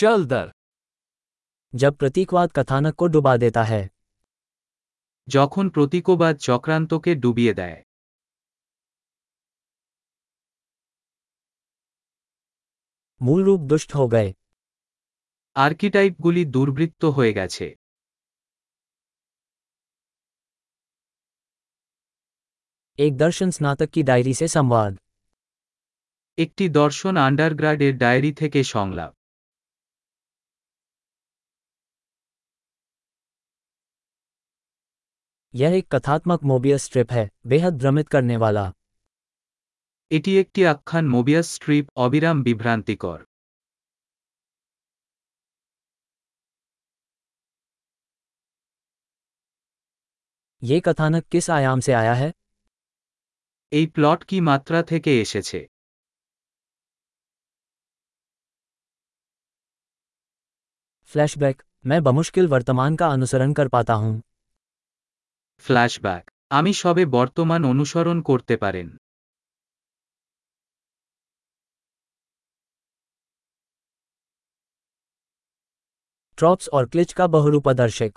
चल दर जब प्रतीकवाद कथानक को डुबा देता है যখন প্রতীকবাদ চক্রান্তকে ডুবিয়ে দেয় मूल रूप दुष्ट हो गए আর্কিটাইপগুলি দুর্বৃত্ত হয়ে গেছে एक दर्शन स्नातक की डायरी से संवाद একটি দর্শন আন্ডারগ্রাডের ডায়েরি থেকে সংলাপ यह एक कथात्मक मोबियस स्ट्रिप है बेहद भ्रमित करने वाला এটি একটি আখ্যান মোবিয়াস স্ট্রিপ অবিরাম বিভ্রান্তিকর ये कथानक किस आयाम से आया है এই প্লট কি মাত্রা থেকে এসেছে फ्लैशबैक मैं बमुश्किल वर्तमान का अनुसरण कर पाता हूं ফ্ল্যাশব্যাক আমি সবে বর্তমান অনুসরণ করতে পারেন ट्रॉप्स और क्लिच का बहुरूपदर्शक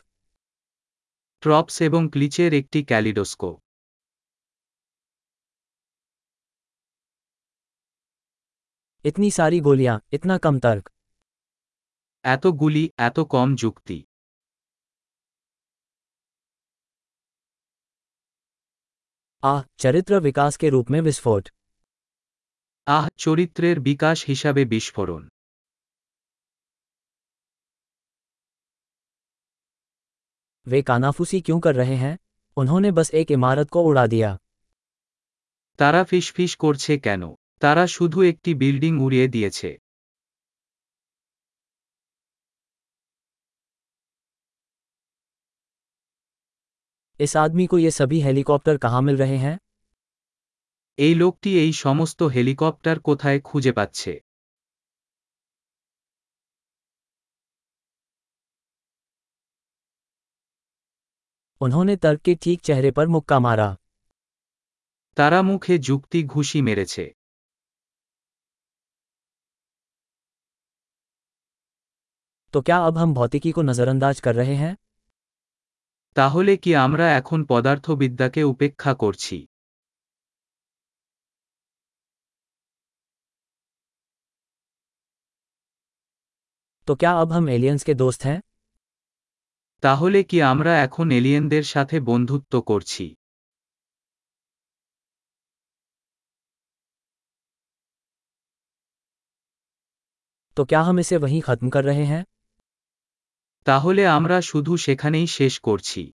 ট্রপস এবং ক্লিচের একটি ক্যালিডোস্কোপ इतनी सारी गोलियां इतना कम तर्क এত গুলি এত কম যুক্তি आह चरित्र विकास के रूप में विस्फोट আহ চরিত্রের বিকাশ হিসাবে বিস্ফোরণ वे कानाफूसी क्यों कर रहे हैं उन्होंने बस एक इमारत को उड़ा दिया তারা ফিসফিস করছে কেন তারা শুধু একটি বিল্ডিং উড়িয়ে দিয়েছে इस आदमी को ये सभी हेलीकॉप्टर कहाँ मिल रहे हैं এই লোকটি এই সমস্ত হেলিকপ্টার কোথায় খুঁজে পাচ্ছে उन्होंने तर्क के ठीक चेहरे पर मुक्का मारा তারা মুখে যুক্তি ঘুষি মেরেছে तो क्या अब हम भौतिकी को नज़रअंदाज कर रहे हैं তাহলে কি আমরা এখন পদার্থবিদ্যাকে উপেক্ষা করছি तो क्या अब हम एलियंस के दोस्त हैं তাহলে কি আমরা এখন এলিয়েনদের সাথে বন্ধুত্ব করছি तो क्या हम इसे वहीं खत्म कर रहे हैं তাহলে আমরা শুধু সেখানেই শেষ করছি।